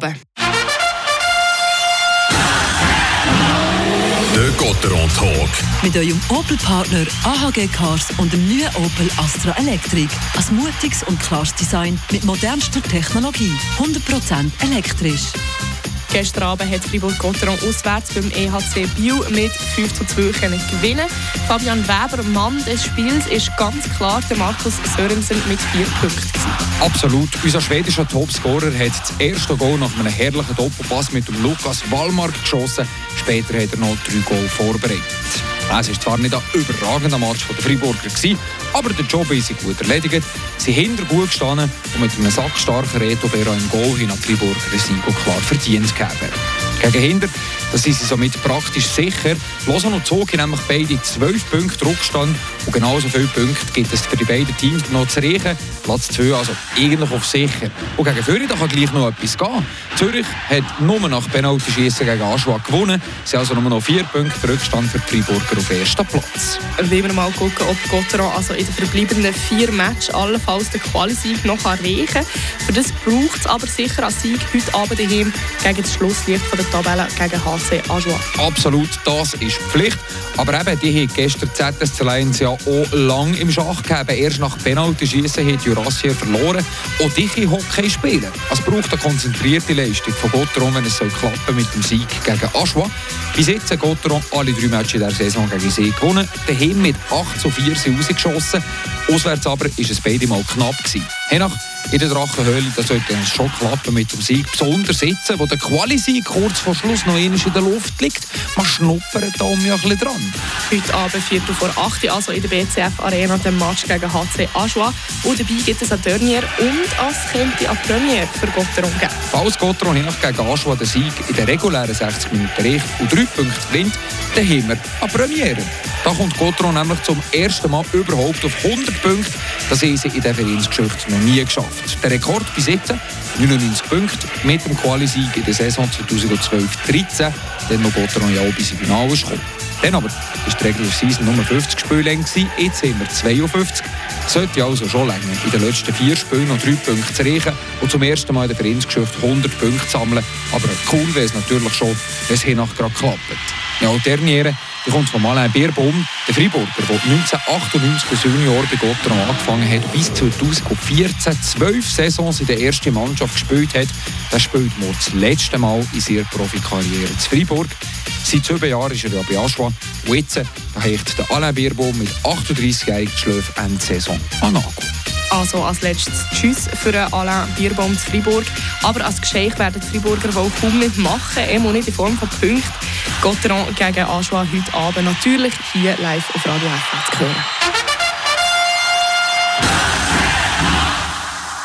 Der Gotteron Talk. Mit eurem Opel-Partner AHG Cars und dem neuen Opel Astra Electric. Ein mutiges und klares Design mit modernster Technologie. 100% elektrisch. Gestern Abend hat Fribourg-Gotteron auswärts beim EHC Biel mit 5 zu 2 gewinnen. Fabian Weber, Mann des Spiels, ist ganz klar der Markus Sörensen mit 4 Punkten. Absolut. Unser schwedischer Topscorer hat das erste Goal nach einem herrlichen Doppelpass mit dem Lukas Wallmark geschossen. Später hat er noch drei Goal vorbereitet. Es war zwar nicht ein überragender Match der Freiburger, aber der Job ist gut erledigt. Sie hinter gut gestanden und mit einem sackstarken Reto Berra im Goal hin an die Freiburger Sieg klar verdient gegeben. Gegen Hinder, da sind sie somit praktisch sicher. Lausanne und Zug haben nämlich beide 12 Punkte Rückstand und genauso viele Punkte gibt es für die beiden Teams noch zu riechen. Platz 2 also eigentlich auf sicher. Und gegen Zürich kann gleich noch etwas gehen. Zürich hat nur nach Penalty-Schießen gegen Aschua gewonnen. Sie haben also nur noch 4 Punkte Rückstand für die Freiburger auf ersten Platz. Wir wollen mal schauen, ob Gotteron also in den verbleibenden vier Matches allenfalls den Qualisieg noch erreichen kann. Für das braucht es aber sicher einen Sieg heute Abend daheim gegen das Schlusslicht von der Tabelle gegen HC Ajoie. Absolut, das ist Pflicht. Aber eben, die hat gestern ZSC Lions ja auch lang im Schach gegeben. Erst nach Penalty-Schießen hat Jurassier verloren. Auch dich Hockey spielen. Es braucht eine konzentrierte Leistung von Gotteron, wenn es soll klappen mit dem Sieg gegen Aschwa. Bis jetzt hat Gotteron alle drei Matches der Saison gegen sie gewonnen. Daheim mit 8 zu 4 sie rausgeschossen. Auswärts aber war es beide mal knapp. Gewesen. Henach in der Drachenhöhle, da sollte es schon klappen mit dem Sieg. Besonders jetzt, wo der Quali-Sieg kurz vor Schluss noch in der Luft liegt. Man schnuppert da um ja ein bisschen dran. Heute Abend 4 vor 8 also in der BCF Arena, der Match gegen HC Ajoie. Und dabei gibt es ein Turnier und es könnte eine Premiere für Gotteron geben. Falls Gotteron gegen Ajoie den Sieg in den regulären 60 Minuten reicht und 3 Punkte gewinnt, dann haben wir eine Premiere. Da kommt Gotteron nämlich zum ersten Mal überhaupt auf 100 Punkte. Das haben sie in der Vereinsgeschichte noch nie geschafft. Der Rekord bis jetzt 99 Punkte mit dem Quali-Sieg in der Saison 2012-13, dann noch Gotteron ja auch bis ins Finale gekommen. Dann aber war die Regular Season nur 50 Spiele lang, jetzt haben wir 52. Sollte also schon länger in den letzten vier Spielen noch drei Punkte zu erreichen und zum ersten Mal in der Vereinsgeschichte 100 Punkte sammeln. Aber cool wäre es natürlich schon, wenn es hier gerade klappt. Ja, und die kommt von Alain Bierbaum, der Freiburger, der 1998 als Junior bei Gotteron angefangen hat, bis 2014 zwölf Saisons in der ersten Mannschaft gespielt hat. Der spielt nur das letzte Mal in seiner Profikarriere in Freiburg. Seit sieben Jahren ist er ja bei Aschwa. Und jetzt hat der Alain Bierbaum mit 38-jährigen Schläfen Ende Saison an Nagel. Also als letztes Tschüss für Alain Bierbaum zu Freiburg. Aber als Geschenk werden die Freiburger wohl kaum nicht machen, immer nicht in Form von Punkten. Gotteron gegen Aschwa heute Abend natürlich hier live auf Radio FH zu hören.